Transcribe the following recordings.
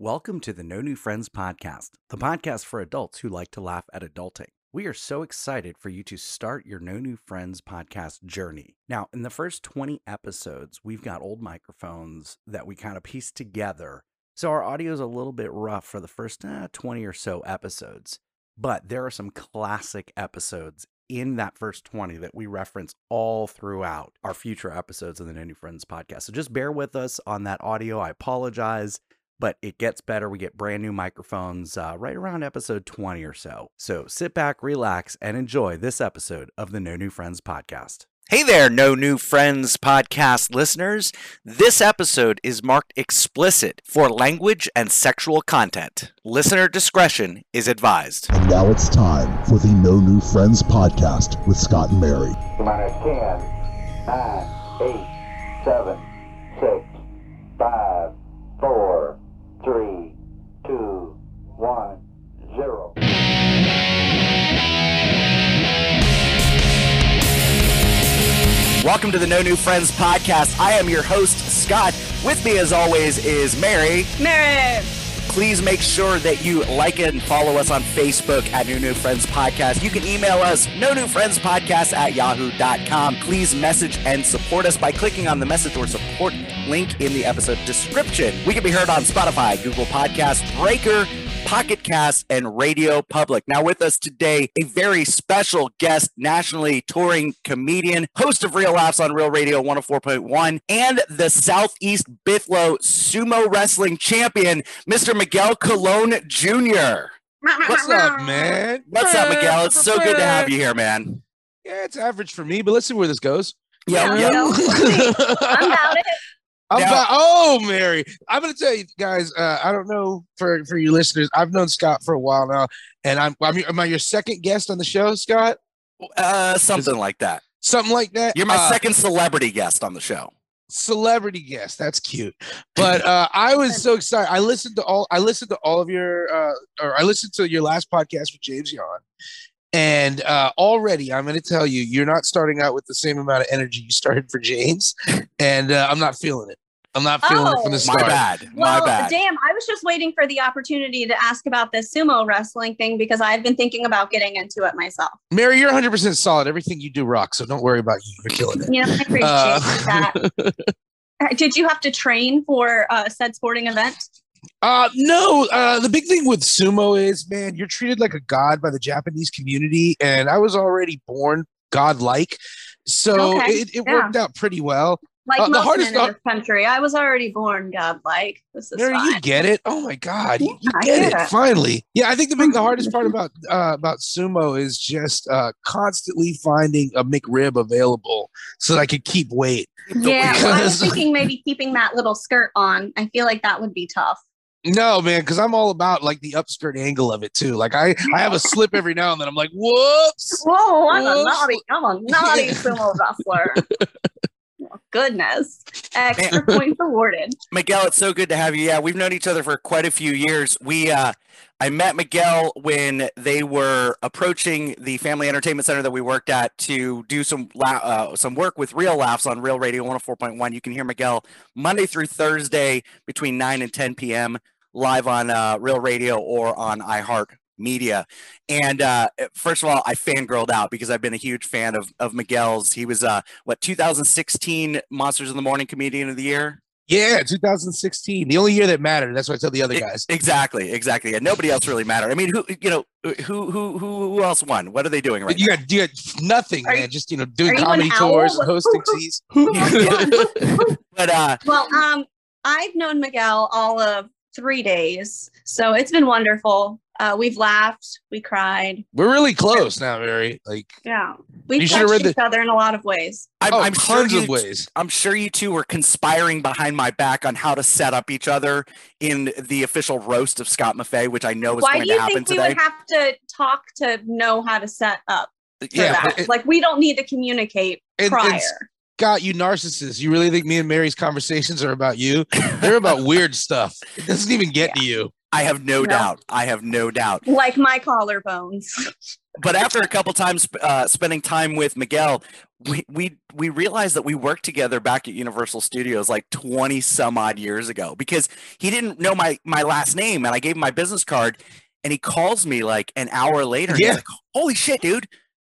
Welcome to the No New Friends podcast, the podcast for adults who like to laugh at adulting. We are so excited for you to start your No New Friends podcast journey. Now, in the first 20 episodes, we've got old microphones that we kind of pieced together. So our audio is a little bit rough for the first uh, 20 or so episodes. But there are some classic episodes in that first 20 that we reference all throughout our future episodes of the No New Friends podcast. So just bear with us on that audio. I apologize but it gets better. We get brand new microphones uh, right around episode 20 or so. So sit back, relax, and enjoy this episode of the No New Friends podcast. Hey there, No New Friends podcast listeners. This episode is marked explicit for language and sexual content. Listener discretion is advised. And now it's time for the No New Friends podcast with Scott and Mary. Minus 10, 9, 8, 7, 6, 5, 4, three, two, one, zero. Welcome to the No New Friends podcast. I am your host, Scott. With me, as always, is Mary. Mary. Please make sure that you like it and follow us on Facebook at New New Friends Podcast. You can email us, no new friends podcast at yahoo.com. Please message and support us by clicking on the message or support link in the episode description. We can be heard on Spotify, Google Podcast, Breaker, Pocket Cast, and Radio Public. Now, with us today, a very special guest, nationally touring comedian, host of Real Laughs on Real Radio 104.1, and the Southeast Bithlo sumo wrestling champion, Mr. Miguel Colon Jr. What's up, man? What's up, Miguel? It's so good to have you here, man. Yeah, it's average for me, but let's see where this goes. Yeah, Yeah, yeah. I'm about it. I'm Now- about- oh, Mary, I'm gonna tell you guys. Uh, I don't know for for you listeners. I've known Scott for a while now, and I'm, I'm am I your second guest on the show, Scott? Uh, something like that. Something like that. You're my Uh, second celebrity guest on the show. celebrity guest. That's cute. But uh, I was so excited. I listened to all. I listened to all of your, uh, or I listened to your last podcast with James Yon, and uh, already I'm going to tell you, you're not starting out with the same amount of energy you started for James, and uh, I'm not feeling it. I'm not feeling it from the Oh. start. My bad. Well, my bad. damn, I was just waiting for the opportunity to ask about this sumo wrestling thing because I've been thinking about getting into it myself. Mary, you're 100 percent solid. Everything you do rocks. So don't worry about you. You're killing it. You know, I appreciate Uh, that. Uh, Did you have to train for uh, said sporting event? Uh no, uh the big thing with sumo is man, you're treated like a god by the Japanese community and I was already born godlike. So Okay, it, it yeah. worked out pretty well. Like Uh, the hardest men in this country, I was already born godlike. This is fine. you get it. Oh my god, you, you get it. it. Finally. Yeah, I think the big the hardest part about uh about sumo is just uh constantly finding a McRib available so that I could keep weight. Yeah, well, I was thinking maybe keeping that little skirt on. I feel like that would be tough. No, man, because I'm all about like the upskirt angle of it too. Like I, I have a slip every now and then. I'm like, whoops. Whoa, I'm a naughty, I'm a naughty sumo wrestler. Goodness. Extra points awarded. Miguel, it's so good to have you. Yeah, we've known each other for quite a few years. We uh I met Miguel when they were approaching the family entertainment center that we worked at to do some la- uh, some work with Real Laughs on Real Radio 104.1. You can hear Miguel Monday through Thursday between 9 and 10 p.m. live on uh, Real Radio or on iHeart Media. And uh, first of all, I fangirled out because I've been a huge fan of of Miguel's. He was uh what 2016 Monsters in the Morning Comedian of the Year. Yeah, 2016, the only year that mattered. That's what I tell the other guys. Exactly, exactly. And nobody else really mattered. I mean, who you know, who who who who else won? What are they doing right But you got you got nothing, Are man. you- just you know, doing comedy tours, and hosting seas. now? but uh, Well, um, I've known Miguel all of three days, so it's been wonderful. Uh, we've laughed, we cried. We're really close now, Mary. Like, Yeah, we've should've touched read the- each other in a lot of ways. I'm, oh, I'm sure tons you, of ways. I'm sure you two were conspiring behind my back on how to set up each other in the official roast of Scott Maffei, which I know is Why going do to you happen think we today. would have to talk to know how to set up for Yeah, that? it- like we don't need to communicate And- and prior. Scott, you narcissist. You really think me and Mary's conversations are about you? They're about weird stuff. It doesn't even get to you. I have no No. doubt. I have no doubt. like my collarbones. but after a couple times uh, spending time with Miguel, we, we we realized that we worked together back at Universal Studios like 20 some odd years ago because he didn't know my my last name and I gave him my business card and he calls me like an hour later. and he's Yeah. like, Holy shit, dude,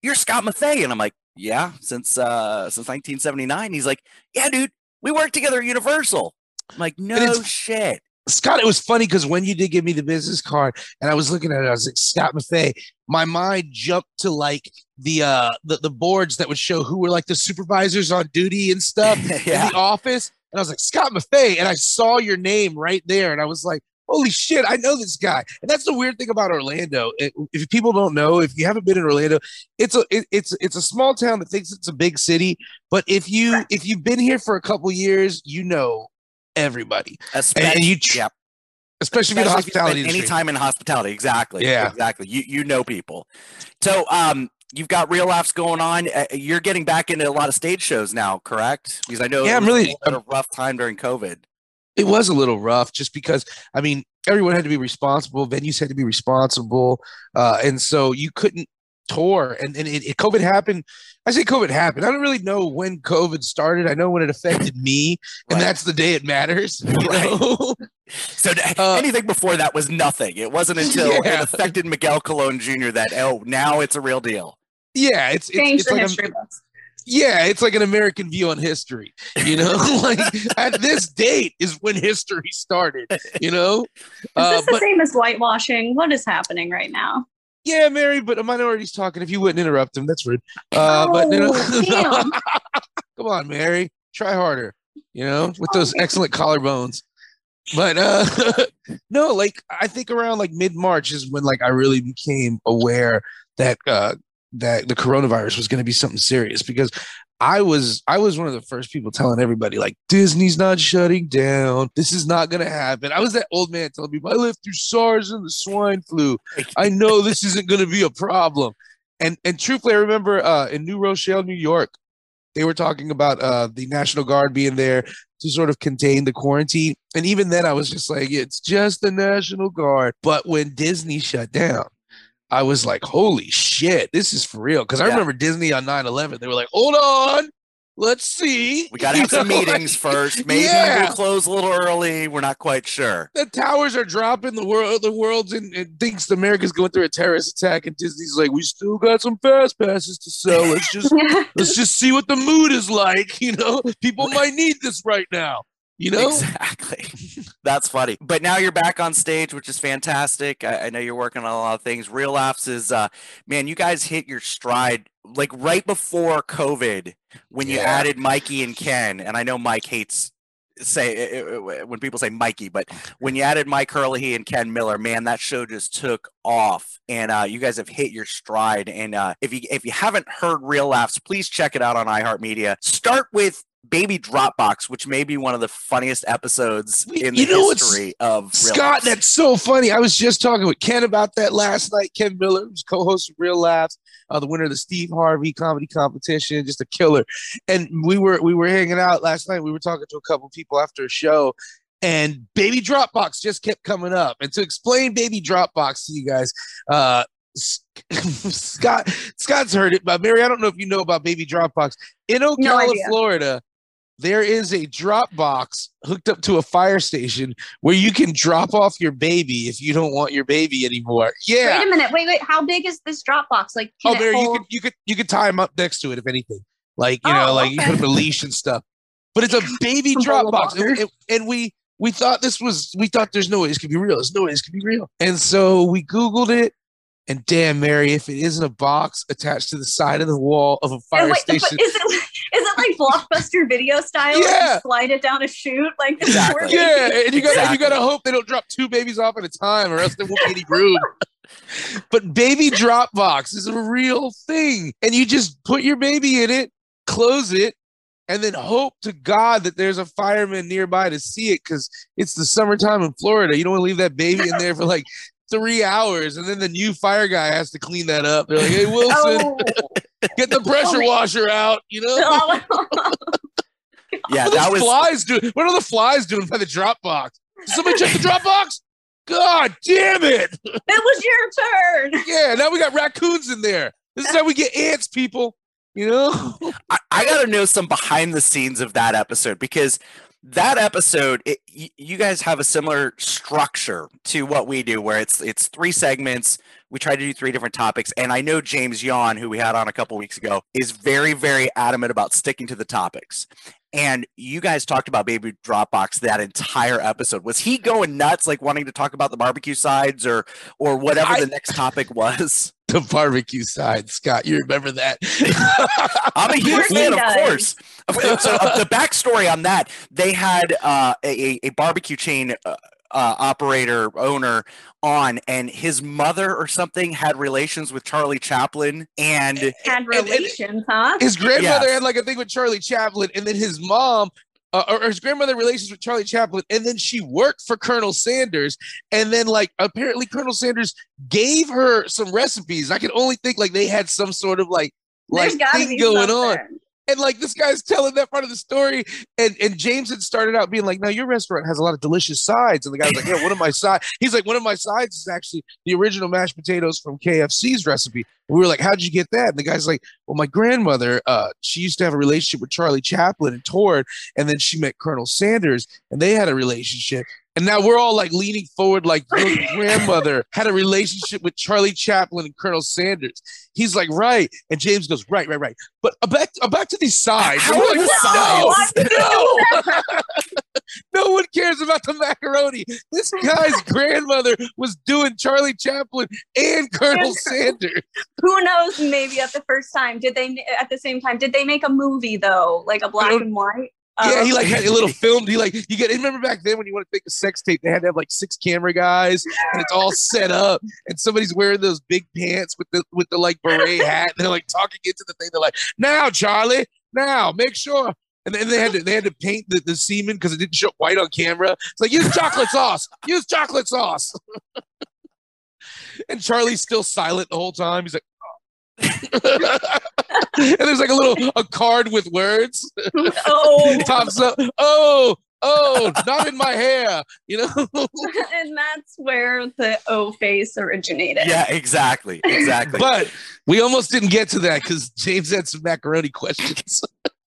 you're Scott Maffei. And I'm like, Yeah, since uh since 1979. He's like, Yeah, dude, we worked together at Universal. I'm like, no shit. Scott, it was funny because when you did give me the business card and I was looking at it, I was like, Scott Maffei, my mind jumped to like the uh the, the boards that would show who were like the supervisors on duty and stuff yeah. in the office. And I was like, Scott Maffei, and I saw your name right there, and I was like, holy shit, I know this guy. And that's the weird thing about Orlando. It- if people don't know, if you haven't been in Orlando, it's a it- it's it's a small town that thinks it's a big city. But if you if you've been here for a couple years, you know everybody, Especially, and you tr- yeah. especially, if you're in the Especially if you spend hospitality any time in hospitality exactly Yeah. exactly. You you know people. So um you've got real laughs going on. Uh, you're getting back into a lot of stage shows now correct? Because i know Yeah, I'm a really- of a rough time during covid. It was a little rough just because I mean everyone had to be responsible, venues had to be responsible, uh, and so you couldn't tour. And and it, it, COVID happened. I say COVID happened. I don't really know when COVID started. I know when it affected me, and Right. that's the day it matters. You Right. know? so Uh, anything before that was nothing it wasn't until Yeah. it affected miguel colon jr that oh now it's a real deal yeah, it's it's, Change it's like history a, books. yeah, it's like an American view on history. You know, like at this date is when history started. You know, Is Uh, this the but same as whitewashing? What is happening right now? Yeah, Mary, but a minority's talking. If you wouldn't interrupt him, that's rude. Uh, but you know, Oh, come on, Mary, try harder. You know, with those excellent collarbones. But uh no, like I think around like mid March is when like I really became aware that uh that the coronavirus was going to be something serious because I was I was one of the first people telling everybody like Disney's not shutting down. This is not going to happen. I was that old man telling people I lived through SARS and the swine flu. I know this isn't going to be a problem. And and truthfully, I remember uh, in New Rochelle, New York, they were talking about uh, the National Guard being there to sort of contain the quarantine. And even then, I was just like, it's just the National Guard. But when Disney shut down, I was like, holy shit, this is for real. Because I Yeah. remember Disney on 9 11, they were like, hold on, let's see. we got to You have some know, like, meetings first maybe Yeah. we'll close a little early we're not quite sure the towers are dropping. The world, the world's in, it thinks America's going through a terrorist attack, and Disney's like, we still got some fast passes to sell. Let's just let's just see what the mood is like. You know, people might need this right now. You know, Exactly. That's funny. But now you're back on stage, which is fantastic. I, I know you're working on a lot of things. Real Laughs is, uh, man, you guys hit your stride like right before COVID when you Yeah. added Mikey and Ken. And I know Mike hates say uh, uh, when people say Mikey, but when you added Mike Hurley and Ken Miller, man, that show just took off. And uh, you guys have hit your stride. And uh, if you if you haven't heard Real Laughs, please check it out on iHeartMedia. Start with Baby Dropbox, which may be one of the funniest episodes You- in the know history of Real Scott, Laughs. that's so funny. I was just talking with Ken about that last night. Ken Miller, who's co-host of Real Laughs, uh, the winner of the Steve Harvey comedy competition, just a killer. And we were we were hanging out last night. We were talking to a couple people after a show, and Baby Dropbox just kept coming up. And to explain Baby Dropbox to you guys, uh, Scott Scott's heard it, but Mary, I don't know if you know about Baby Dropbox in Ocala, idea. Florida. There is a drop box hooked up to a fire station where you can drop off your baby if you don't want your baby anymore. Yeah. Wait a minute. Wait, wait. How big is this Dropbox? Like, Oh, Mary, you could you could you could tie him up next to it if anything. Like you Oh, know, like you put him a leash and stuff. But it's a baby drop box, and, and- we we thought this was we thought there's no way this could be real. There's no way this could be real. And so we googled it, and damn, Mary, if it isn't a box attached to the side of the wall of a fire wait, station, is it is it like blockbuster video style? Like, you Yeah. slide it down a chute like this Exactly. Yeah, and you got and you Exactly. got to hope they don't drop two babies off at a time, or else there won't be any room. but baby Dropbox is a real thing, and you just put your baby in it, close it, and then hope to God that there's a fireman nearby to see it because it's the summertime in Florida. You don't want to leave that baby in there for like three hours, and then the new fire guy has to clean that up. They're like, "Hey Wilson, Oh. Get the pressure man. washer out," you know. yeah, that was flies doing? What are the flies doing by the Dropbox? Did somebody check the Dropbox? God damn it! It was your turn. Yeah, now we got raccoons in there. This is how we get ants, people. You know? I, I got to know some behind the scenes of that episode because that episode, it, you guys have a similar structure to what we do, where it's it's three segments. We try to do three different topics, and I know James Yon, who we had on a couple weeks ago, is very very adamant about sticking to the topics. And you guys talked about Baby Dropbox that entire episode. Was he going nuts, like wanting to talk about the barbecue sides or or whatever I- the next topic was? the barbecue side, Scott. You remember that? I'm a huge fan, of course. Of course. So uh, the backstory on that, they had uh, a, a barbecue chain uh, uh, operator owner on, and his mother or something had relations with Charlie Chaplin, and Had and- relations, huh? his grandmother Yes. had like a thing with Charlie Chaplin, and then his mom. Uh, or or his grandmother relations with Charlie Chaplin, and then she worked for Colonel Sanders, and then like apparently Colonel Sanders gave her some recipes. I can only think like they had some sort of like like thing be going on. And like this guy's telling that part of the story, and and James had started out being like, "No, your restaurant has a lot of delicious sides." And the guy was like, "Yeah, one of my sides." He's like, "One of my sides is actually the original mashed potatoes from KFC's recipe." And we were like, "How'd you get that?" And the guy's like, "Well, my grandmother, uh, she used to have a relationship with Charlie Chaplin and toured, and then she met Colonel Sanders, and they had a relationship." And now we're all like leaning forward, like your grandmother had a relationship with Charlie Chaplin and Colonel Sanders. He's like, right. And James goes, right, right, right. But uh, back, uh, back to these sides. How And we're are like, the no, sides? no. no one cares about the macaroni. This guy's grandmother was doing Charlie Chaplin and Colonel Sanders. Who knows? Maybe at the first time, did they? At the same time, did they make a movie though, like a black and white? Yeah, Oh, he like had a little filmed. He like you get. Remember back then when you want to take a sex tape, they had to have like six camera guys, and it's all set up, and somebody's wearing those big pants with the with the like beret hat. And they're like talking into the thing. They're like, "Now, Charlie, now make sure." And then they had to they had to paint the, the semen because it didn't show white on camera. It's like use chocolate sauce. Use chocolate sauce. and Charlie's still silent the whole time. He's like. and there's like a little a card with words oh, pops up. Oh, oh, not in my hair. You know, and that's where the O face originated. yeah, exactly, exactly. but we almost didn't get to that because James had some macaroni questions.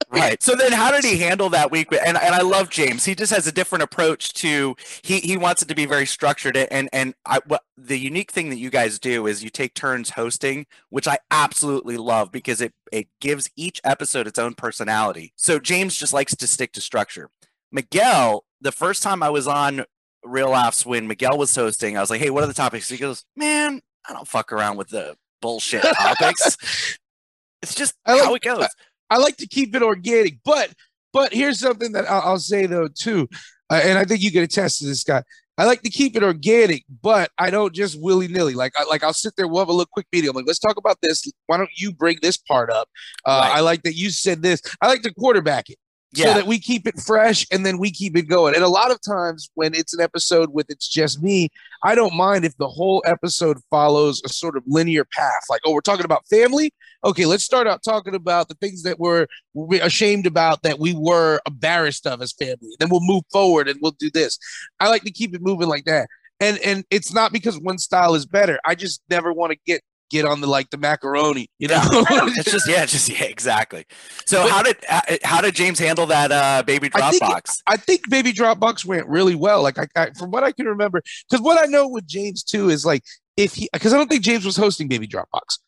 Right. So then how did he handle that week? And and I love James. He just has a different approach to he he wants it to be very structured and and I what the unique thing that you guys do is you take turns hosting, which I absolutely love because it it gives each episode its own personality. So James just likes to stick to structure. Miguel, the first time I was on Real Laughs when Miguel was hosting, I was like, "Hey, what are the topics?" He goes, "Man, I don't fuck around with the bullshit topics. it's just I like- how it goes." I like to keep it organic, but but here's something that I'll, I'll say though too, uh, and I think you can attest to this, guy. I like to keep it organic, but I don't just willy nilly. Like I like I'll sit there, we'll have a little quick meeting. I'm like, let's talk about this. Why don't you bring this part up? Uh, Right. I like that you said this. I like to quarterback it. So that we keep it fresh and then we keep it going. And a lot of times when it's an episode with it's just me, I don't mind if the whole episode follows a sort of linear path. Like, oh, we're talking about family. Okay, let's start out talking about the things that we're, we're ashamed about that we were embarrassed of as family. Then we'll move forward and we'll do this. I like to keep it moving like that. And and it's not because one style is better. I just never want to get get on the like the macaroni, you know. it's just yeah, just yeah, exactly. So how did uh, how did James handle that uh, baby Dropbox? I think Baby Dropbox went really well. Like I, I from what I can remember, because what I know with James too is like if he, because I don't think James was hosting Baby Dropbox.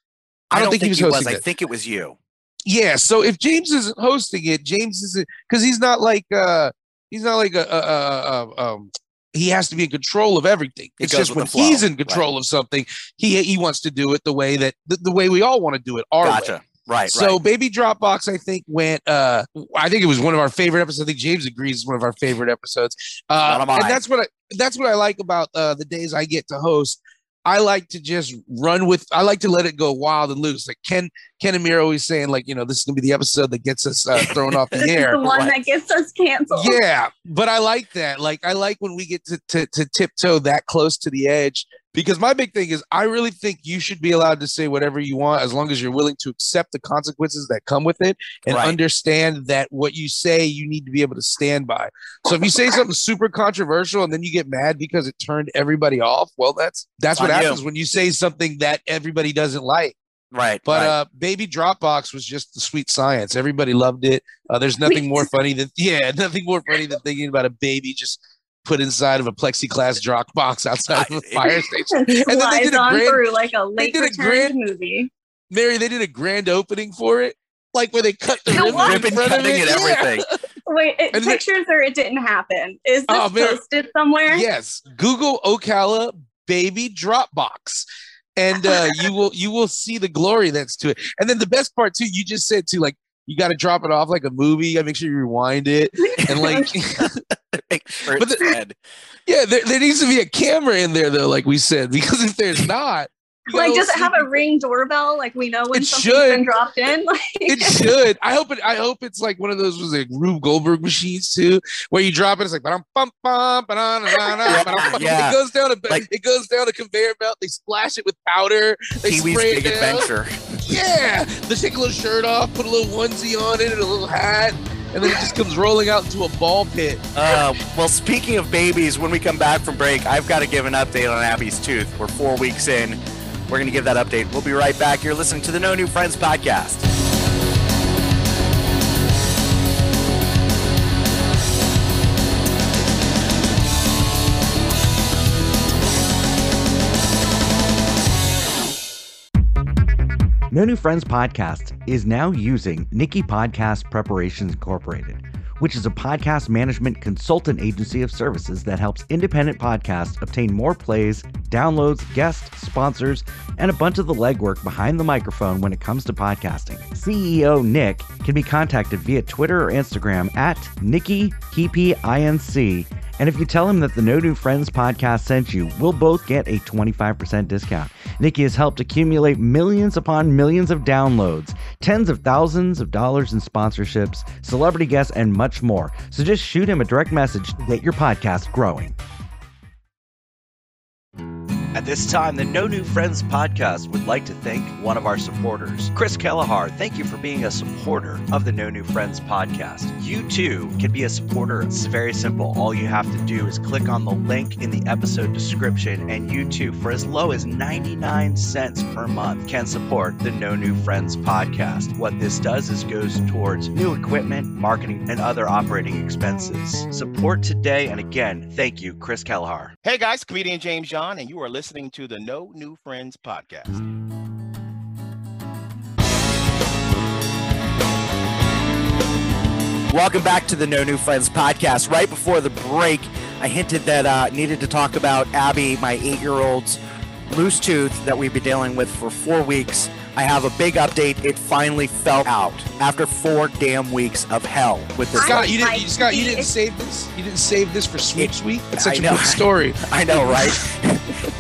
I don't think he was hosting I think it was you. Yeah, so if James isn't hosting it, James isn't because he's not like uh he's not like a, a, a, a um he has to be in control of everything. It's goes just when flow, he's in right. control of something, he he wants to do it the way that the, the way we all want to do it. Our way. Gotcha. Right. So right. Baby Dropbox, I think went. uh I think it was one of our favorite episodes. I think James agrees it's one of our favorite episodes. Uh, One of mine. and that's what I that's what I like about uh, the days I get to host. I like to just run with. I like to let it go wild and loose. Like Ken Ken Amir always saying, like you know, this is gonna be the episode that gets us uh, thrown off the air. the one right. that gets us canceled. Yeah, but I like that. Like I like when we get to, to to tiptoe that close to the edge because my big thing is I really think you should be allowed to say whatever you want as long as you're willing to accept the consequences that come with it and Right. understand that what you say you need to be able to stand by. So if you say something super controversial and then you get mad because it turned everybody off, well that's that's what you. happens when you say something that everybody doesn't like. Right. But right. uh Baby Dropbox was just the sweet science. Everybody loved it. Uh, there's nothing more funny than yeah, nothing more funny than thinking about a baby just put inside of a plexiglass Dropbox outside of a fire station. And then they did a grand- through like a late did a grand- movie. Mary, they did a grand opening for it, like where they cut the No, ribbon, ribbon cutting it. and Yeah. everything. Wait, it, And then- pictures or it didn't happen? Is this Oh, man. posted somewhere? Yes, Google Ocala baby Dropbox, and uh, you will you will see the glory that's to it. And then the best part too, you just said too, like you got to drop it off like a movie. You got to make sure you rewind it, and like Make sure But it's the- dead. yeah, there, there needs to be a camera in there though, like we said, because if there's not, Like, gotta does it have a ring doorbell? Like we know when It something's should. been dropped in. Like, It should. I hope it. I hope it's like one of those was like Rube Goldberg machines too, where you drop it. It's like but i'm bum bum Yeah. It goes down a Like- it goes down a conveyor belt. They splash it with powder. They Pee Wee's spray Big it down. Adventure. Yeah, they take a little shirt off, put a little onesie on it, and a little hat, and then it just comes rolling out into a ball pit. Uh, well, speaking of babies, when we come back from break, I've got to give an update on Abby's tooth. We're four weeks in. We're going to give that update. We'll be right back. You're listening to the No New Friends podcast. No New Friends podcast is now using Nikki Podcast Preparations Incorporated, which is a podcast management consultant agency of services that helps independent podcasts obtain more plays, downloads, guests, sponsors, and a bunch of the legwork behind the microphone when it comes to podcasting. CEO Nick can be contacted via Twitter or Instagram at Nikki Inc. And if you tell him that the No New Friends podcast sent you, we'll both get a 25% discount. Nikki has helped accumulate millions upon millions of downloads, tens of thousands of dollars in sponsorships, celebrity guests, and much more. So just shoot him a direct message to get your podcast growing. At this time, the No New Friends podcast would like to thank one of our supporters, Chris Kelleher. Thank you for being a supporter of the No New Friends podcast. You too can be a supporter. It's very simple. All you have to do is click on the link in the episode description, and you too, for as low as 99 cents per month, can support the No New Friends podcast. What this does is goes towards new equipment, marketing, and other operating expenses. Support today, and again, thank you, Chris Kelleher. Hey guys, comedian James John, and you are listening to the No New Friends podcast. Welcome back to the No New Friends podcast. Right before the break, I hinted that uh, needed to talk about Abby, my eight-year-old's loose tooth that we've been dealing with for four weeks. I have a big update. It finally fell out after four damn weeks of hell with this. Scott, you didn't. You, Scott, you didn't save this. You didn't save this for Sweeps It- Week. It's such a know. good story. I know, right?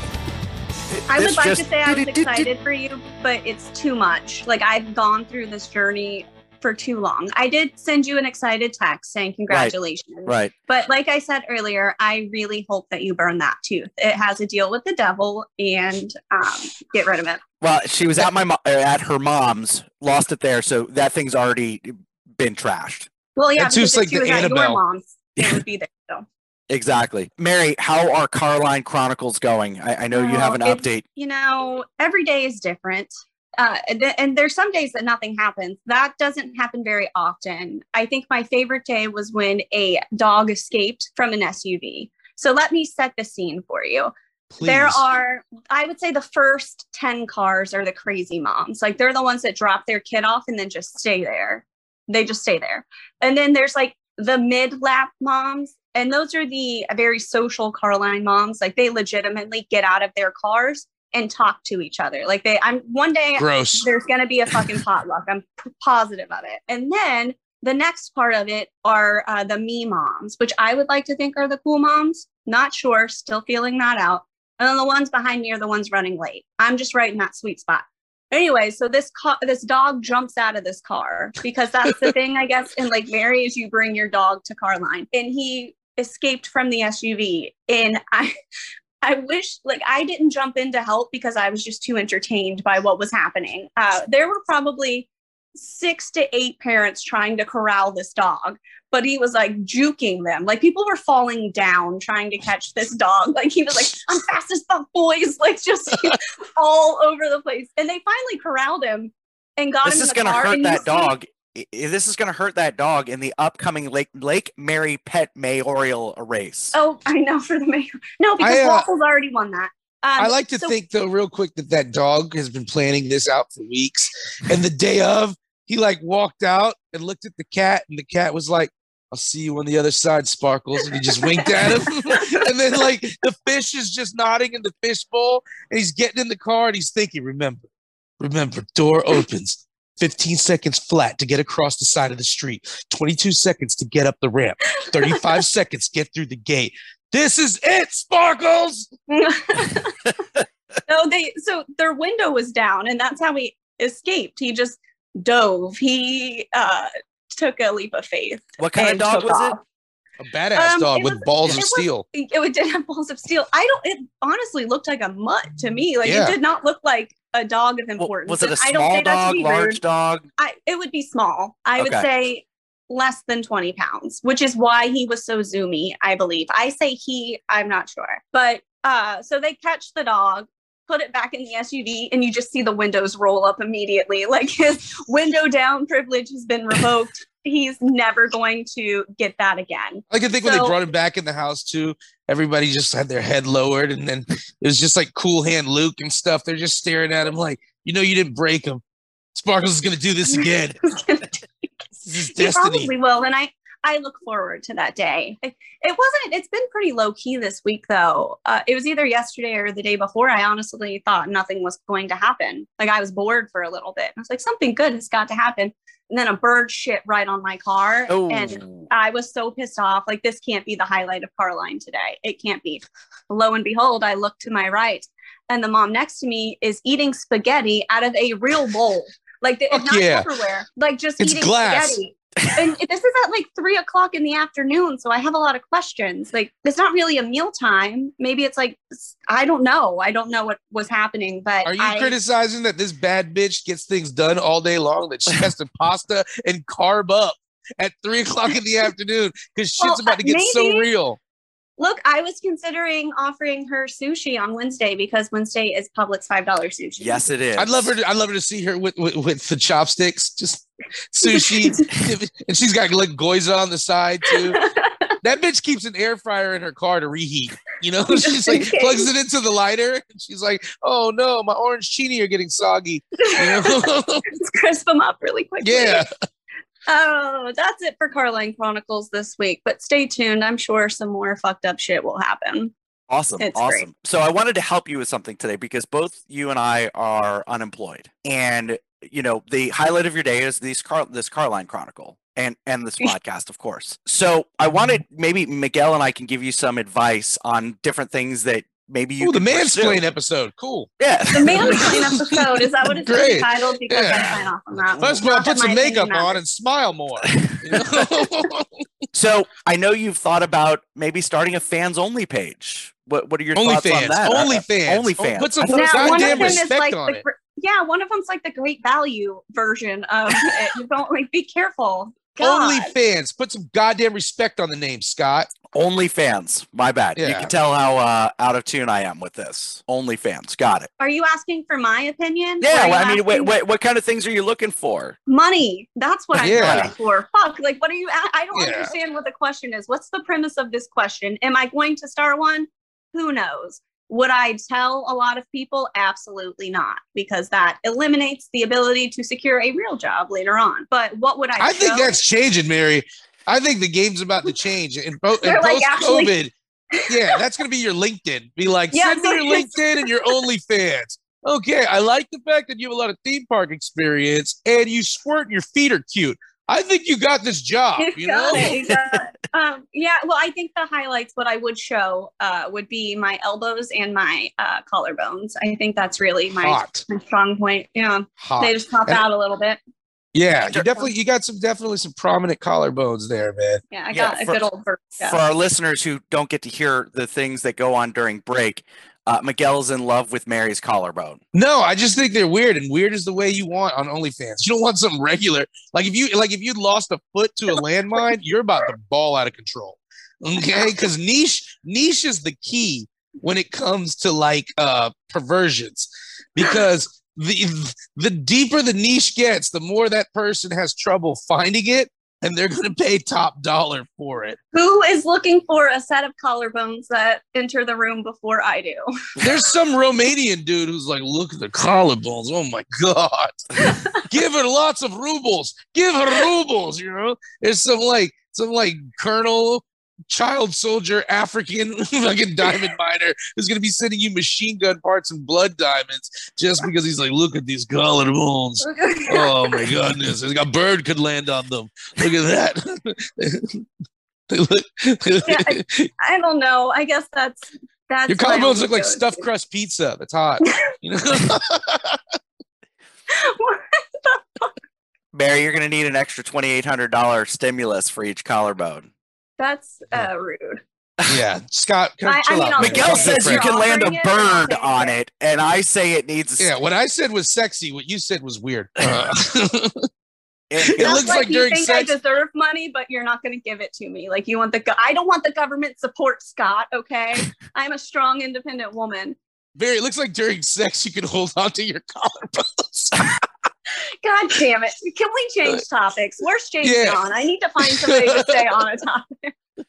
I would like just- to say I was excited for you, but it's too much. Like I've gone through this journey for too long. I did send you an excited text saying congratulations. right. But like I said earlier, I really hope that you burn that tooth. It has a deal with the devil and um, get rid of it. Well, she was at my mo- uh, at her mom's, lost it there, so that thing's already been trashed. Well, yeah, it's just like the was at Annabelle. your mom's, it would be there. So. Exactly. Mary, how are Carline Chronicles going? I, I know you have an update. you know, every day is different. Uh, and, th- and there's some days that nothing happens. That doesn't happen very often. I think my favorite day was when a dog escaped from an SUV. So let me set the scene for you. Please. There are, I would say, the first 10 cars are the crazy moms. Like they're the ones that drop their kid off and then just stay there. They just stay there. And then there's like the mid lap moms. And those are the very social Carline moms. Like they legitimately get out of their cars and talk to each other. Like they, I'm one day gross. there's going to be a fucking potluck. I'm p- positive of it. And then the next part of it are uh, the me moms, which I would like to think are the cool moms. Not sure, still feeling that out. And then the ones behind me are the ones running late. I'm just right in that sweet spot. Anyway, so this car, this dog jumps out of this car because that's the thing, I guess. And like Mary, is you bring your dog to Carline, and he escaped from the SUV. And I, I wish, like, I didn't jump in to help because I was just too entertained by what was happening. Uh, there were probably six to eight parents trying to corral this dog, but he was like juking them. Like, people were falling down trying to catch this dog. Like, he was like, I'm fast as fuck, boys. Like, just all over the place. And they finally corralled him and got This is going to hurt that dog. I- I- This is going to hurt that dog in the upcoming Lake Lake Mary Pet Mayoral race. Oh, I know for the mayor. No, because I, uh, Waffles already won that. Um, I like to so- think though, real quick, that that dog has been planning this out for weeks, and the day of, he like walked out and looked at the cat, and the cat was like, "I'll see you on the other side, Sparkles," and he just winked at him, and then like the fish is just nodding in the fish bowl, and he's getting in the car and he's thinking, "Remember, remember, door opens." 15 seconds flat to get across the side of the street, 22 seconds to get up the ramp, 35 seconds get through the gate. This is it, Sparkles. no, they so their window was down, and that's how he escaped. He just dove. He uh took a leap of faith. What kind of dog was off. it? A badass Um, dog it with was- balls of was- steel. It, it did have balls of steel. I don't. It honestly looked like a mutt to me. Like Yeah. it did not look like a dog of Wa- importance. Was it a And I small say that to dog, large rude. dog? I, it would be small. I would say less than 20 pounds, which is why he was so zoomy, I believe. I say he, I'm not sure. But uh, so they catch the dog, put it back in the SUV, and you just see the windows roll up immediately. Like his window down privilege has been revoked. He's never going to get that again. I can think when they brought him back in the house too, everybody just had their head lowered, and then it was just like Cool Hand Luke and stuff. They're just staring at him like, you know, you didn't break him. Sparkles is gonna do this again. This is he destiny. probably will. And I, I look forward to that day. It, wasn't, it's been pretty low key this week though. Uh, it was either yesterday or the day before. I honestly thought nothing was going to happen. Like I was bored for a little bit. I was like, something good has got to happen. And then a bird shit right on my car. Oh, And I was so pissed off. Like, this can't be the highlight of Carline today. It can't be. Lo and behold, I look to my right, and the mom next to me is eating spaghetti out of a real bowl. Like, the, not yeah. Tupperware, like just It's eating glass. spaghetti. And this is at like three o'clock in the afternoon. So I have a lot of questions. Like, it's not really a meal time. Maybe it's like, I don't know. I don't know what was happening, but Are you I, criticizing that this bad bitch gets things done all day long? That she has to pasta and carb up at three o'clock in the afternoon because shit's Well, about to uh, get so real. Look, I was considering offering her sushi on Wednesday because Wednesday is Publix $5 sushi. yes, it is. I'd love her. To, I'd love her to see her with, with, with the chopsticks, just sushi, and she's got like gyoza on the side too. That bitch keeps an air fryer in her car to reheat. You know, she's like Okay. plugs it into the lighter, and she's like, "Oh no, my arancini are getting soggy." You know? Let's crisp them up really quickly. yeah, Oh, that's it for Carline Chronicles this week. But stay tuned. I'm sure some more fucked up shit will happen. Awesome. It's awesome. great. So I wanted to help you with something today because both you and I are unemployed. And you know, the highlight of your day is these Car- this Carline Chronicle and and this podcast, of course. So I wanted maybe Miguel and I can give you some advice on different things that maybe you Ooh, the could pursue. mansplain episode, cool. Yeah. The mansplain episode is that what it's Great. entitled? Because Yeah. I sign off on that. one. First of all, Not that put some makeup on and smile more. you know? So I know you've thought about maybe starting a fans only page. What what are your thoughts on OnlyFans, that? OnlyFans, uh, OnlyFans. Oh, put some I thought- Now, one of goddamn them is respect like on the, it. yeah, one of them's like the great value version of it. You don't like be careful. God. OnlyFans, put some goddamn respect on the name, Scott. OnlyFans. My bad. You can tell how uh, out of tune I am with this. OnlyFans. Got it. Are you asking for my opinion? Yeah. Well, I mean, what, asking- what what kind of things are you looking for? money. That's what I'm Yeah. looking for. Fuck. Like, what are you? I don't Yeah. understand what the question is. What's the premise of this question? Am I going to start one? Who knows? Would I tell a lot of people? Absolutely not, because that eliminates the ability to secure a real job later on. But what would I? I think show? that's changing, Mary. I think the game's about to change. And, po- and They're like, post COVID, yeah, that's going to be your LinkedIn. Be like, Yeah, send me your. LinkedIn and your OnlyFans. Okay, I like the fact that you have a lot of theme park experience and you squirt and your feet are cute. I think you got this job. You know, it, you got um, yeah, well, I think the highlights, what I would show, uh, would be my elbows and my uh, collarbones. I think that's really my, my strong point. Yeah, hot. they just pop And- out a little bit. Yeah, you definitely you got some definitely some prominent collarbones there, man. Yeah, I Yeah, got a for- good old bird. For our listeners who don't get to hear the things that go on during break, uh, Miguel's in love with Mary's collarbone. No, I just think they're weird, and weird is the way you want on OnlyFans. You don't want some regular like if you like if you lost a foot to a landmine, you're about to ball out of control. Okay, because niche niche is the key when it comes to like uh perversions, because the the deeper the niche gets, the more that person has trouble finding it, and they're gonna pay top dollar for it. Who is looking for a set of collarbones that enter the room before I do? There's some Romanian dude who's like, look at the collarbones. Oh my god. Give her lots of rubles. Give her rubles, you know? There's some like some like colonel child soldier African fucking diamond miner who's gonna be sending you machine gun parts and blood diamonds just because he's like, look at these collarbones. Oh my goodness. It's bird could land on them. Look at that. They look- I don't know. I guess that's that's Your collarbones look like go-to. stuffed crust pizza. That's hot. You know? Mary, you're going to need an extra $2,800 stimulus for each collarbone. That's uh, rude. yeah, Scott. Kind I- of I mean, out. Miguel says get you can land a Offering it, bird on it. it, and I say it needs. Yeah, what I said was sexy. What you said was weird. Uh, it- It looks like, like you during think sex- I deserve money, but you're not going to give it to me. Like you want the. Go- I don't want the government support, Scott. Okay, I'm a strong, independent woman. Very. It looks like during sex you can hold on to your collarbones. God damn it! Can we change topics? Where's James Yeah. on? I need to find somebody to stay on a topic.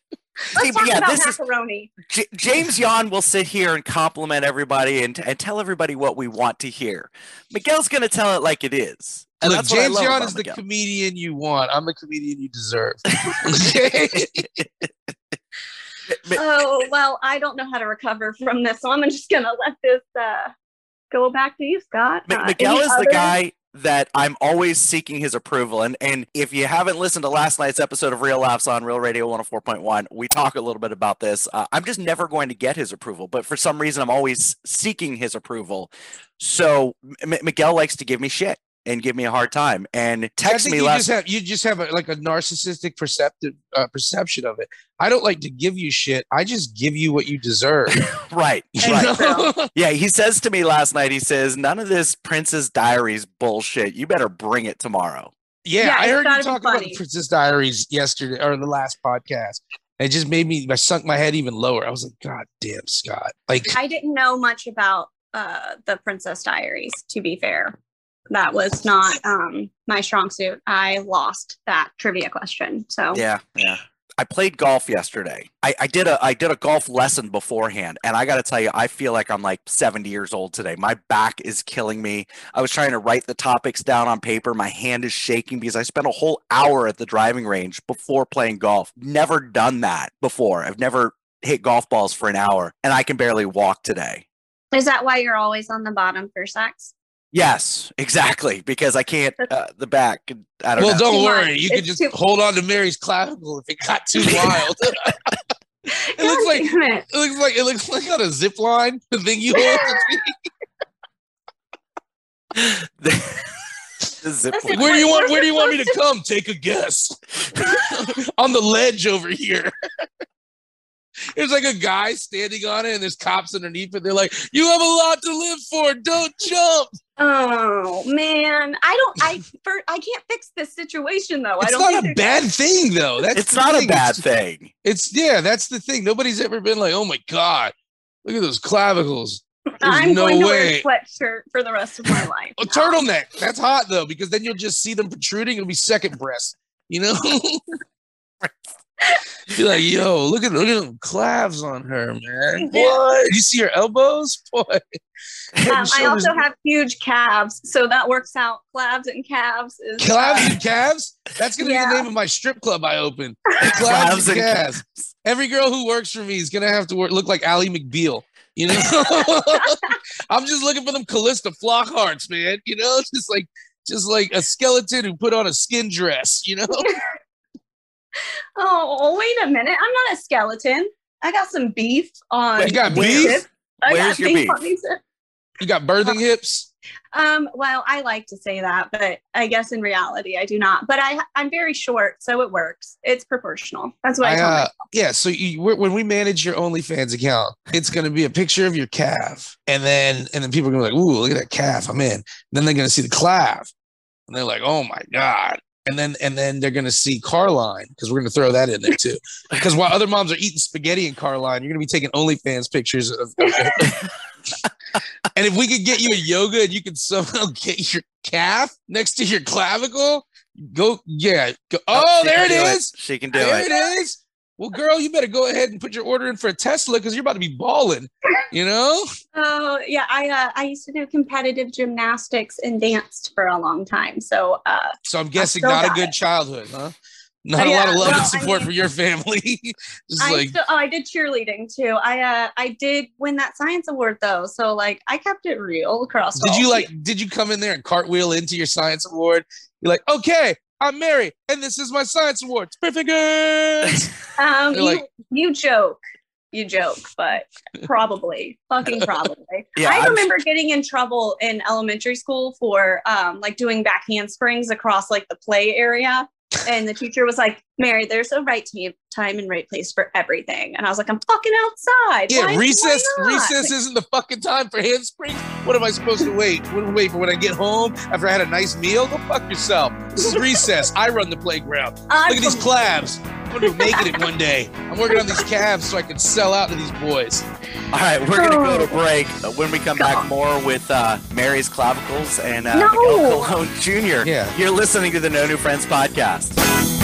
Let's See, talk yeah, about this is- macaroni. J- James Yon will sit here and compliment everybody and, and tell everybody what we want to hear. Miguel's going to tell it like it is. And Look, that's what I James love Young about is the comedian you want. I'm the comedian you deserve. Oh well, I don't know how to recover from this, so I'm just gonna let this uh, go back to you, Scott. Mi- Uh, Miguel any is the other- guy that I'm always seeking his approval. And and if you haven't listened to last night's episode of Real Laughs on Real Radio 104.1, we talk a little bit about this. Uh, I'm just never going to get his approval, but for some reason, I'm always seeking his approval. So M- Miguel likes to give me shit and give me a hard time and text me you last. just have you just have a, like a narcissistic perceptive uh, perception of it. I don't like to give you shit. I just give you what you deserve. right, right. Yeah, he says to me last night. He says, "None of this Princess Diaries bullshit. You better bring it tomorrow." Yeah, Yeah, I heard gotta you talk about the Princess Diaries yesterday or the last podcast. It just made me I sunk my head even lower. I was like, God damn, Scott. Like I didn't know much about uh, the Princess Diaries. To be fair, that was not um, my strong suit. I lost that trivia question. So Yeah, yeah. I played golf yesterday. I, I did a I did a golf lesson beforehand, and I got to tell you, I feel like I'm like 70 years old today. My back is killing me. I was trying to write the topics down on paper. My hand is shaking because I spent a whole hour at the driving range before playing golf. Never done that before. I've never hit golf balls for an hour, and I can barely walk today. is that why you're always on the bottom for sex? Yes, exactly. Because I can't uh, the back. I don't well, know. don't Too worry. much. You can just too- hold on to Mary's clavicle if it got too wild. it looks like it. it looks like it looks like on a zip line. The thing you hold. the, the zip line. Where do you want? Where do you want me to come? Take a guess. on the ledge over here. There's like a guy standing on it, and there's cops underneath it. They're like, "You have a lot to live for. Don't jump." Oh man, I don't. I for I can't fix this situation though. I It's don't. not a there's- bad thing, though. That's It's the not a bad It's- thing. It's yeah, that's the thing. Nobody's ever been like, "Oh my god, look at those clavicles." I'm no going to way. wear a sweatshirt for the rest of my life. A turtleneck. That's hot though, because then you'll just see them protruding. It'll be second breast. You know. Be like, yo, look at look at them clavs on her, man. Yeah. What? You see her elbows, boy. Um, I also have huge calves, so that works out. Calves and calves is Calves uh, and calves. That's gonna be the name of my strip club I open. Clavs Calves and and calves. Every girl who works for me is gonna have to work, look like Ally McBeal. You know, I'm just looking for them Calista Flockharts, man. You know, just like just like a skeleton who put on a skin dress. You know, Oh, wait a minute! I'm not a skeleton. I got some beef on. you got beef. I Where's got your beef? these- You got birthing hips. Um, well, I like to say that, but I guess in reality I do not. But I I'm very short, so it works. It's proportional. That's what I, I, tell uh, myself. yeah. So you, when when we manage your OnlyFans account, it's going to be a picture of your calf, and then and then people are going to be like, "Ooh, look at that calf! I'm in." then they're going to see the calf, and they're like, "Oh my god!" And then and then they're going to see Carline because we're going to throw that in there too. Because while other moms are eating spaghetti in Carline, you're going to be taking OnlyFans pictures of. of and if we could get you a yoga and you could somehow get your calf next to your clavicle, go yeah. Go, oh, oh she there it is. it. She can do There it. it is. Well, girl, you better go ahead and put your order in for a Tesla because you're about to be balling. You know? Oh yeah, I uh, I used to do competitive gymnastics and danced for a long time. So uh, So I'm guessing not a good it. childhood, huh? Not Oh, a lot of love Well, and I support mean- for your family. Just I like still oh I did cheerleading too. I uh I did win that science award though. So like I kept it real across. did you like did you come in there and cartwheel into your science award? You're like, okay, I'm Mary, and this is my science award. Certificate. Um, You're like- you joke, you joke, but probably, fucking probably. Yeah, I I'm- remember getting in trouble in elementary school for um, like doing back handsprings across like the play area. And the teacher was like, Mary, there's a right time, time and right place for everything. And I was like, I'm fucking outside. Yeah, Why- why recess. not?" Recess isn't the fucking time for handsprings. What am I supposed to wait? What, wait for when I get home after I had a nice meal? Go fuck yourself. This is recess. I run the playground. I'm Look at these calves. I'm gonna be making it one day. I'm working on these calves so I can sell out to these boys. All right, we're gonna go to break. When we come back, more with uh, Mary's clavicles and uh, No. Miguel Colon Jr. Yeah. You're listening to the No New Friends podcast.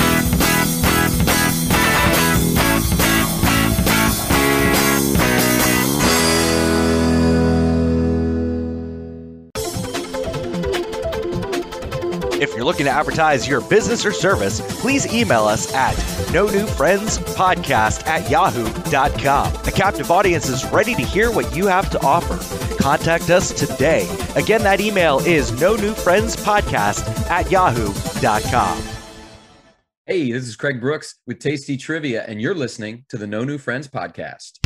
If you're looking to advertise your business or service, please email us at no new friends podcast at yahoo.com. The captive audience is ready to hear what you have to offer. Contact us today. Again, that email is no new friends podcast at yahoo.com. Hey, this is Craig Brooks with Tasty Trivia, and you're listening to the No New Friends podcast.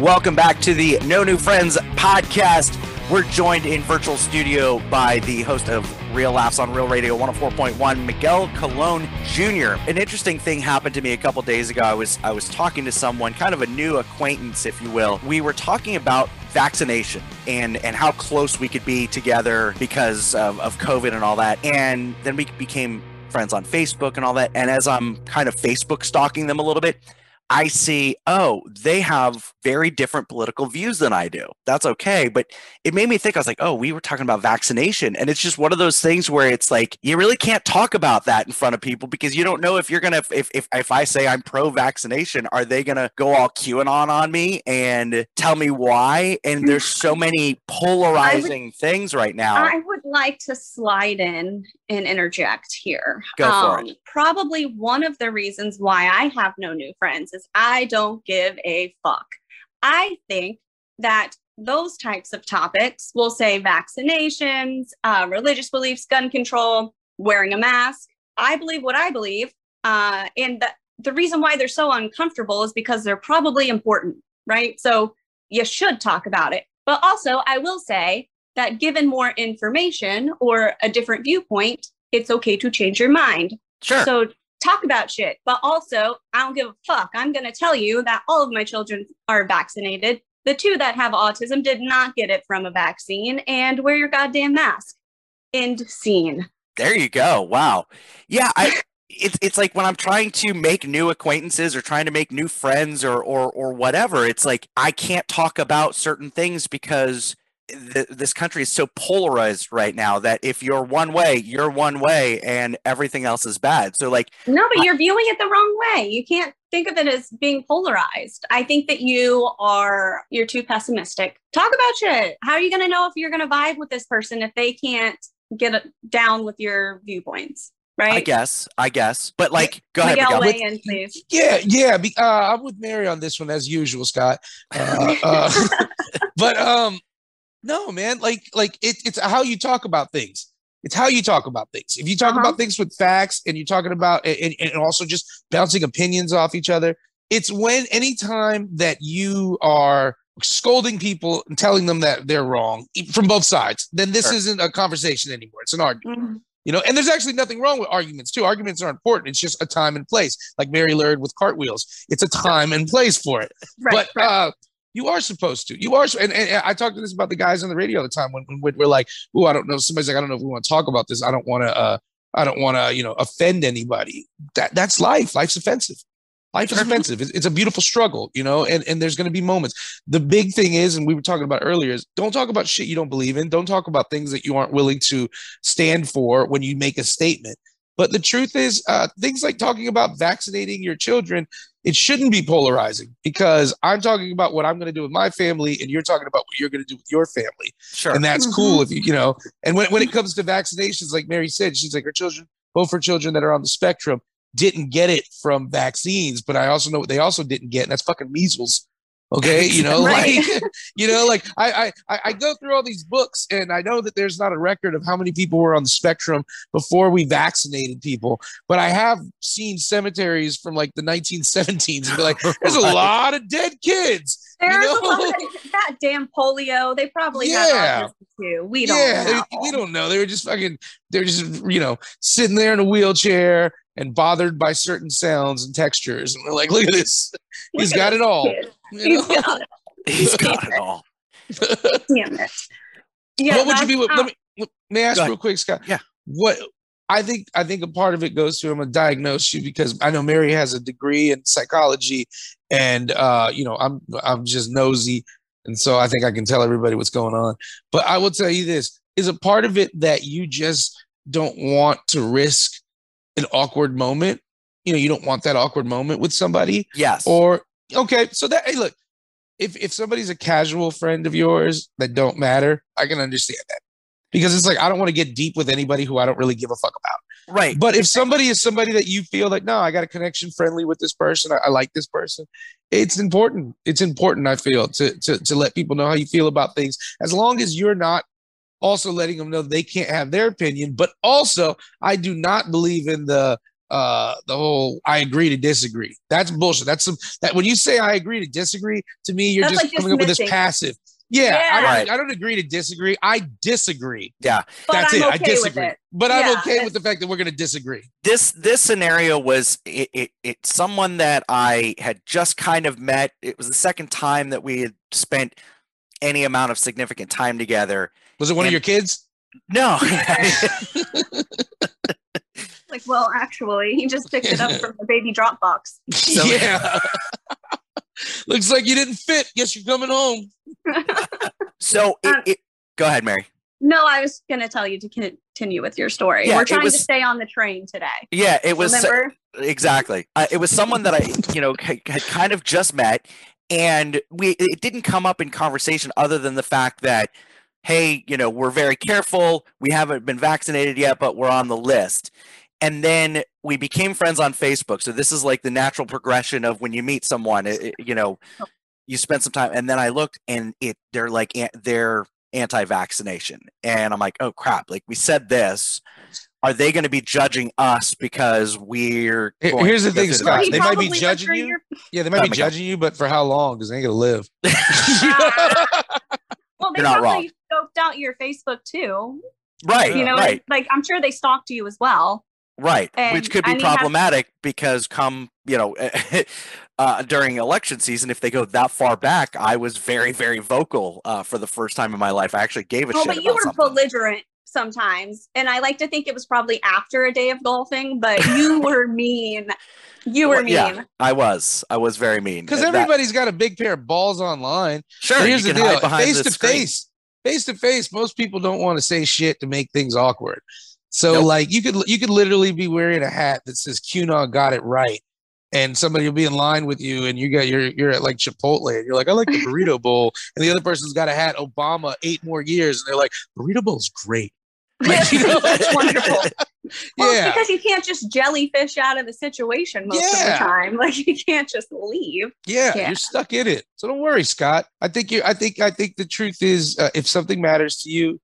Welcome back to the No New Friends podcast. We're joined in virtual studio by the host of Real Laughs on Real Radio 104.1, Miguel Colon Jr. An interesting thing happened to me a couple days ago. I was I was talking to someone, kind of a new acquaintance, if you will. We were talking about vaccination and and how close we could be together because of, of COVID and all that. And then we became friends on Facebook and all that. And as I'm kind of Facebook stalking them a little bit, I see, oh, they have very different political views than I do. That's okay. But it made me think, I was like, oh, we were talking about vaccination. And it's just one of those things where it's like, you really can't talk about that in front of people because you don't know if you're going to, if, if, if I say I'm pro vaccination, are they going to go all QAnon on me and tell me why? And mm. there's so many polarizing things right now. I would like to slide in and interject here. Um, Go for it. Probably one of the reasons why I have no new friends is I don't give a fuck. I think that those types of topics, we'll say vaccinations, uh, religious beliefs, gun control, wearing a mask. I believe what I believe. Uh, and the, the reason why they're so uncomfortable is because they're probably important, right? So you should talk about it. But also, I will say that given more information or a different viewpoint, it's okay to change your mind. Sure. So talk about shit. But also, I don't give a fuck. I'm going to tell you that all of my children are vaccinated. The two that have autism did not get it from a vaccine and wear your goddamn mask. End scene. There you go. Wow. Yeah, I it's it's like when I'm trying to make new acquaintances or trying to make new friends or or or whatever, it's like I can't talk about certain things because th- this country is so polarized right now that if you're one way, you're one way and everything else is bad. So like No, but you're viewing it the wrong way. You can't think of it as being polarized. I think that you are you're too pessimistic. Talk about shit. How are you going to know if you're going to vibe with this person if they can't get it down with your viewpoints? Right? I guess, I guess. But like go ahead, Miguel, Miguel. weigh in, please. Yeah, yeah. Be, uh, I'm with Mary on this one as usual, Scott. Uh, uh, but um, no, man. Like, like it, it's how you talk about things. It's how you talk about things. If you talk Uh-huh. about things with facts and you're talking about and, and also just bouncing opinions off each other, it's when anytime that you are scolding people and telling them that they're wrong from both sides, then this Sure. isn't a conversation anymore. It's an argument. Mhm. You know, and there's actually nothing wrong with arguments too. Arguments are important. It's just a time and place, like Mary Laird with cartwheels. It's a time and place for it. Right, but right. uh, you are supposed to. You are, and, and I talked to this about the guys on the radio all the time when, when we're like, "Oh, I don't know." Somebody's like, "I don't know if we want to talk about this. I don't want to. Uh, I don't want to, you know, offend anybody." That that's life. Life's offensive. Life is offensive. It's, it's a beautiful struggle, you know, and, and there's going to be moments. The big thing is, and we were talking about earlier, is don't talk about shit you don't believe in. Don't talk about things that you aren't willing to stand for when you make a statement. But the truth is, uh, things like talking about vaccinating your children, it shouldn't be polarizing because I'm talking about what I'm going to do with my family, and you're talking about what you're going to do with your family. Sure. and that's cool mm-hmm. if you you know and when, when it comes to vaccinations like mary said she's like her children both her children that are on the spectrum didn't get it from vaccines but i also know what they also didn't get and that's fucking measles okay you know Right. like you know like I, I I- go through all these books and i know that there's not a record of how many people were on the spectrum before we vaccinated people but i have seen cemeteries from like the 1917s and be like there's a lot of dead kids There's know? a lot of that damn polio. They probably Yeah. too. We don't yeah, know. they- we don't know. They were just fucking. They're just you know sitting there in a wheelchair and bothered by certain sounds and textures, and we're like, look at this. Look He's at got it all. kid. You He's know? got it. He's got it all. Damn it. Yeah, what would you be? that's- Let me let- may I ask real quick, Scott? Yeah. What I think I think a part of it goes to I'm gonna diagnose you because I know Mary has a degree in psychology, and uh, you know I'm I'm just nosy, and so I think I can tell everybody what's going on. But I will tell you this: is a part of it that you just don't want to risk an awkward moment. You know, you don't want that awkward moment with somebody, Yes. or okay, so that hey, look, if if somebody's a casual friend of yours that don't matter, I can understand that because it's like I don't want to get deep with anybody who I don't really give a fuck about. right. But if somebody is somebody that you feel like, no, I got a connection friendly with this person, I, I like this person, it's important. It's important, I feel, to, to to let people know how you feel about things, as long as you're not also letting them know they can't have their opinion. But also, I do not believe in the uh the whole I agree to disagree. That's bullshit. That's some that when you say I agree to disagree, to me, you're That's just like coming up with this passive. Yeah, I, don't, Right. I don't agree to disagree. I disagree. Yeah. But That's I'm it. I okay with disagree. it. But I'm okay with the fact that we're going to disagree. This this scenario was it, it it's someone that I had just kind of met. It was the second time that we had spent any amount of significant time together. Was it one of your kids? No. Like, well, actually, he just picked it up from the baby drop box. So- yeah. Looks like you didn't fit. Guess you're coming home. so it, Um, it, go ahead, Mary. No, I was going to tell you to continue with your story. Yeah, We're trying was- to stay on the train today. Yeah, it was Remember? exactly. Uh, it was someone that I, you know, had had kind of just met, and we it didn't come up in conversation other than the fact that, hey, you know, we're very careful. We haven't been vaccinated yet, but we're on the list. And then we became friends on Facebook. So this is like the natural progression of when you meet someone. it- it- you know, you spend some time, and then I looked, and it they're like they're anti-vaccination, and I'm like, oh crap! Like we said this. Are they going to be judging us because we're? Going here's the thing, through the Scott. They might be judging you. your- Yeah, they might Oh be my God. judging you, but for how long? Because they ain't gonna live. Well, they You're not probably scoped out your Facebook too. Right, You know, right, like I'm sure they stalked you as well. Right. and- Which could be I mean, have- problematic because come you know uh, during election season, if they go that far back, I was very very vocal uh, for the first time in my life. I actually gave a Oh, shit but you about were something. belligerent sometimes, and I like to think it was probably after a day of golfing. But you were mean. You were Well, mean. yeah. I was. I was very mean. Because That- everybody's got a big pair of balls online. sure. But here's the deal: face to face, face to face. Most people don't want to say shit to make things awkward. So, Nope. like, you could you could literally be wearing a hat that says "QAnon got it right," and somebody will be in line with you, and you got you're you're at like Chipotle, and you're like, "I like the burrito bowl," and the other person's got a hat Obama eight more years, and they're like, "Burrito bowl's great." Like, you know, That's wonderful. Well, yeah. it's because you can't just jellyfish out of the situation most of the time. Like you can't just leave. Yeah, Yeah. you're stuck in it. So don't worry, Scott. I think you. I think. I think the truth is, uh, if something matters to you,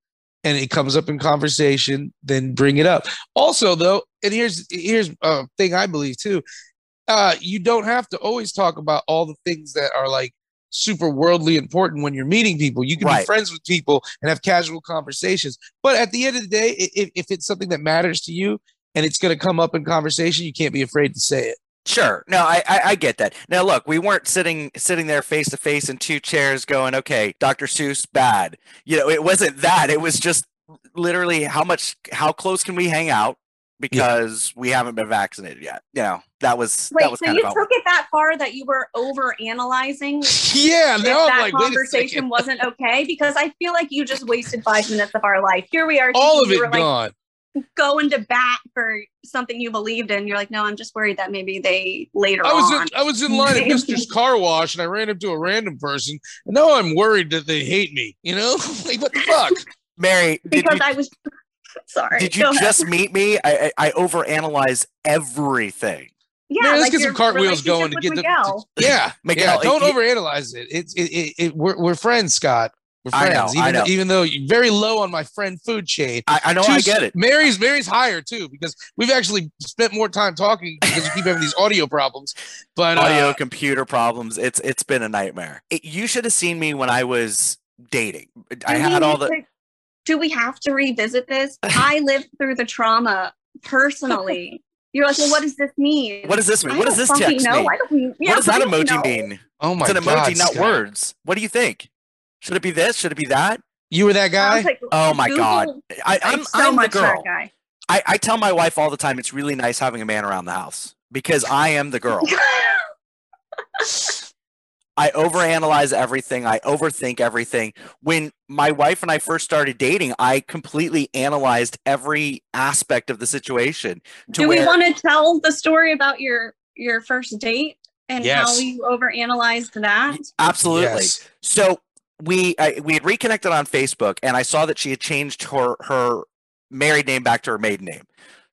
and it comes up in conversation, then bring it up. Also, though, and here's here's a thing I believe too. uh, you don't have to always talk about all the things that are like super worldly important when you're meeting people. You can be friends with people and have casual conversations. But at the end of the day, if, if it's something that matters to you and it's going to come up in conversation, you can't be afraid to say it. Sure. No, I, I I get that. Now look, we weren't sitting sitting there face to face in two chairs going, okay, Dr. Seuss bad. You know, it wasn't that. It was just literally how much how close can we hang out because we haven't been vaccinated yet. You know, that was that Wait, was so kind you of took it that far that you were over analyzing Yeah, if now that like, wait conversation wasn't okay? Because I feel like you just wasted five minutes of our life. Here we are. All of thinking it were, like, gone. Going to bat for something you believed in. You're like, no, I'm just worried that maybe they later I was on. in, I was in line at Mister's car wash and I ran into a random person. And now I'm worried that they hate me. You know, like what the fuck? Mary, because you, I was sorry. did Go you ahead. just meet me? I I, I overanalyze everything. yeah, Man, let's like get some cartwheels going to relationship get the. with Yeah, Miguel, yeah. Don't you- overanalyze it. It's it, it, it. We're we're friends, Scott. We're I know, friends. I even, know. even though you're very low on my friend food chain. I, I know I get it. Mary's Mary's higher too because we've actually spent more time talking because we keep having these audio problems. But Audio uh, computer problems. It's it's been a nightmare. It, you should have seen me when I was dating. I Do we had all the to- do we have to revisit this? I lived through the trauma personally. You're like, well, what does this mean? What does this mean? I What does this text know. mean? I don't, yeah, what does that emoji know. mean? oh my god! it's an emoji, God, not Scott. words. What do you think? Should it be this? Should it be that? You were that guy. like, Oh my Google- god! I, I'm, I'm so I'm the much that girl. guy. I, I tell my wife all the time it's really nice having a man around the house because I am the girl. I overanalyze everything. I overthink everything. When my wife and I first started dating, I completely analyzed every aspect of the situation. To Do we where- want to tell the story about your your first date and how you overanalyzed that? Absolutely. Yes. So we I, we had reconnected on Facebook, and I saw that she had changed her her married name back to her maiden name.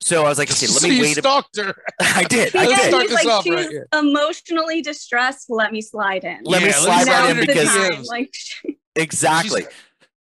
So I was like, okay, let so me you wait. A, stalked her. I did. I Let's did. start this like, off she's right here. emotionally distressed. Let me slide in. Let me slide let's right in because time. DMs. Like, exactly.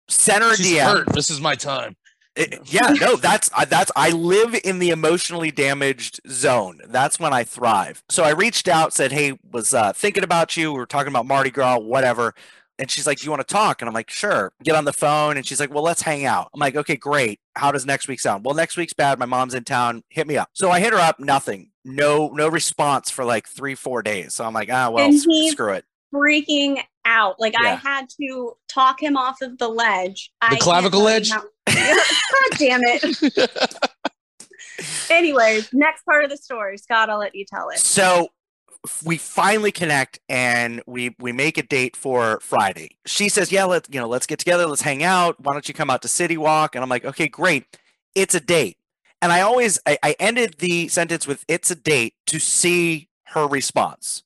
Center She's DM. hurt. This is my time. It- yeah, no, that's I- that's I live in the emotionally damaged zone. That's when I thrive. So I reached out, said, "Hey, was uh, thinking about you. We were talking about Mardi Gras, whatever." And she's like, "Do you want to talk?" And I'm like, "Sure." Get on the phone, and she's like, "Well, let's hang out." I'm like, "Okay, great. How does next week sound?" Well, next week's bad. My mom's in town. Hit me up. So I hit her up. Nothing. No, no response for like three, four days. So I'm like, "Ah, well, And he's- screw it." freaking out. Like I had to talk him off of the ledge. I clavicle tell ledge? how- God damn it. Anyways, next part of the story. Scott, I'll let you tell it. So f- we finally connect and we we make a date for Friday. She says, "Yeah, let you know, let's get together, let's hang out. Why don't you come out to City Walk?" And I'm like, "Okay, great. It's a date." And I always I, I ended the sentence with "It's a date" to see her response.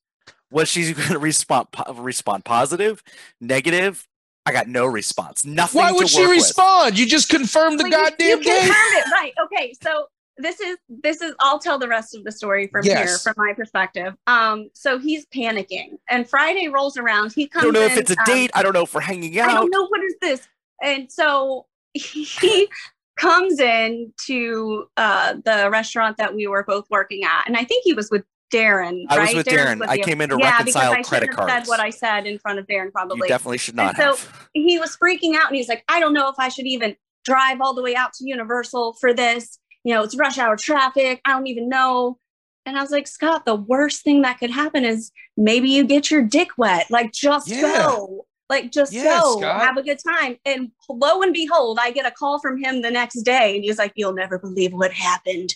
Was she going to respond po- respond positive, negative? I got no response. Nothing. Why to would she work with. respond? You just confirmed the Well, you- goddamn you, date. confirmed it, right? Okay, so this is this is. I'll tell the rest of the story from here, from my perspective. Um, so he's panicking, and Friday rolls around. He comes I don't know if in, it's a um, date. I don't know if we're hanging out I don't know what is this. And so he comes in to uh, the restaurant that we were both working at, and I think he was with Darren. I was right? with Darren's Darren. with I you. came in to yeah, reconcile because I credit cards. Said what I said in front of Darren, probably. You definitely should not so- have. he was freaking out, and he's like, "I don't know if I should even drive all the way out to Universal for this. You know, it's rush hour traffic. I don't even know." And I was like, Scott, the worst thing that could happen is maybe you get your dick wet. Like, just Yeah. go. Like, just Yeah, go. Scott. Have a good time. And lo and behold, I get a call from him the next day, and he's like, You'll never believe what happened.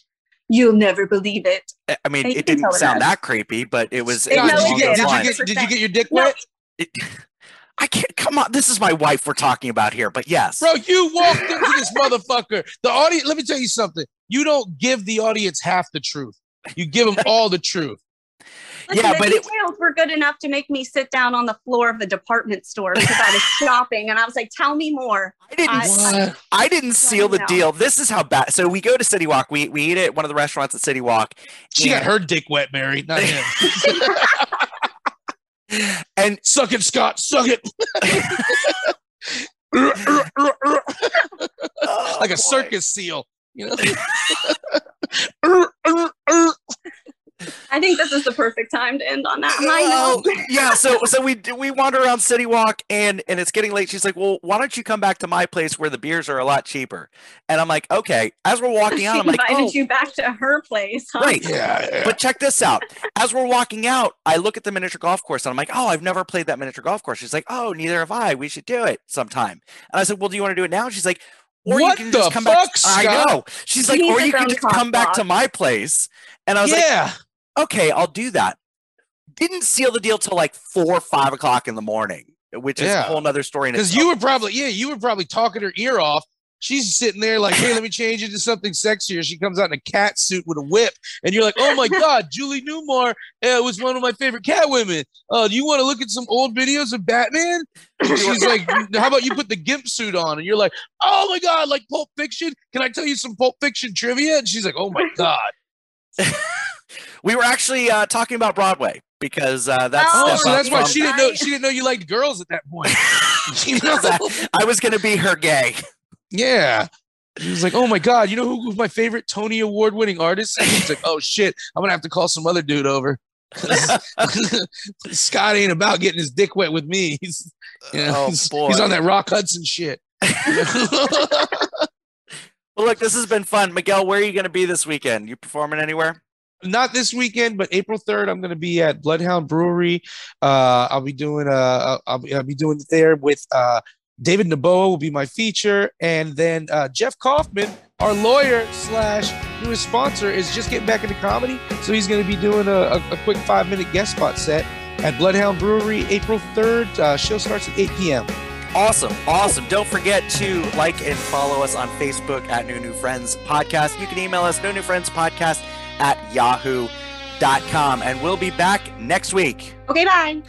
You'll never believe it. I- mean, you it didn't sound that. that creepy, but it was. It- no, did, it did. get, did, you get, did you get your dick No. wet? It, I can't come on. This is my wife we're talking about here, but yes. Bro, you walked into this motherfucker. The audience, let me tell you something. You don't give the audience half the truth. You give them all the truth. Listen, Yeah, the but it- details were good enough to make me sit down on the floor of the department store because I was shopping, and I was like, "Tell me more." I didn't. I- s- What? I didn't seal the know. deal. This is how bad. So we go to City Walk. We we eat at one of the restaurants at City Walk, She got her dick wet, Mary, not him. and suck it, Scott. Suck it. oh, like a circus seal, you know? I think this is the perfect time to end on that high Well, yeah, so so we we wander around City Walk and and it's getting late. She's like, "Well, why don't you come back to my place where the beers are a lot cheaper?" And I'm like, "Okay." As we're walking out, I'm like, invited "Oh, you back to her place. Huh? right." Yeah, yeah. But check this out. As we're walking out, I look at the miniature golf course and I'm like, "Oh, I've never played that miniature golf course." She's like, "Oh, neither have I. We should do it sometime." And I said, "Well, do you want to do it now?" She's like, "Or What you can the just come fuck, back." I know. She's like, needs "Or you can just cock come back to my place." And I was like, yeah. Okay, I'll do that. Didn't seal the deal till like four or five o'clock in the morning, which is a whole nother story. Because you were probably, yeah, you were probably talking her ear off. She's sitting there like, hey, let me change it to something sexier. She comes out in a cat suit with a whip, and you're like, oh my god, Julie Newmar uh, was one of my favorite cat women. Uh, do you want to look at some old videos of Batman? She's like, how about you put the gimp suit on? And you're like, oh my god, like Pulp Fiction. Can I tell you some Pulp Fiction trivia? And she's like, oh my god. We were actually uh, talking about Broadway because uh, that's Oh, Oh, so that's why she didn't know. She didn't know you liked girls at that point. You know? I was going to be her gay. Yeah. He was like, "Oh my god, you know who was my favorite Tony Award winning artist?" And he's like, "Oh shit, I'm gonna have to call some other dude over." Scott ain't about getting his dick wet with me. He's, you know, Oh, he's, boy. he's on that Rock Hudson shit. Well, look, this has been fun. Miguel, where are you going to be this weekend? You performing anywhere? Not this weekend, but April 3rd, I'm going to be at Bloodhound Brewery. Uh, I'll be doing uh, I'll be, I'll be doing it there with uh, David Naboa will be my feature, and then uh, Jeff Kaufman, our lawyer slash newest sponsor, is just getting back into comedy, so he's going to be doing a, a, a quick five minute guest spot set at Bloodhound Brewery, April 3rd. Uh, show starts at 8 p.m. Awesome. Awesome. Don't forget to like and follow us on Facebook at New New Friends Podcast. You can email us, No New Friends Podcast at yahoo.com. And we'll be back next week. Okay, bye.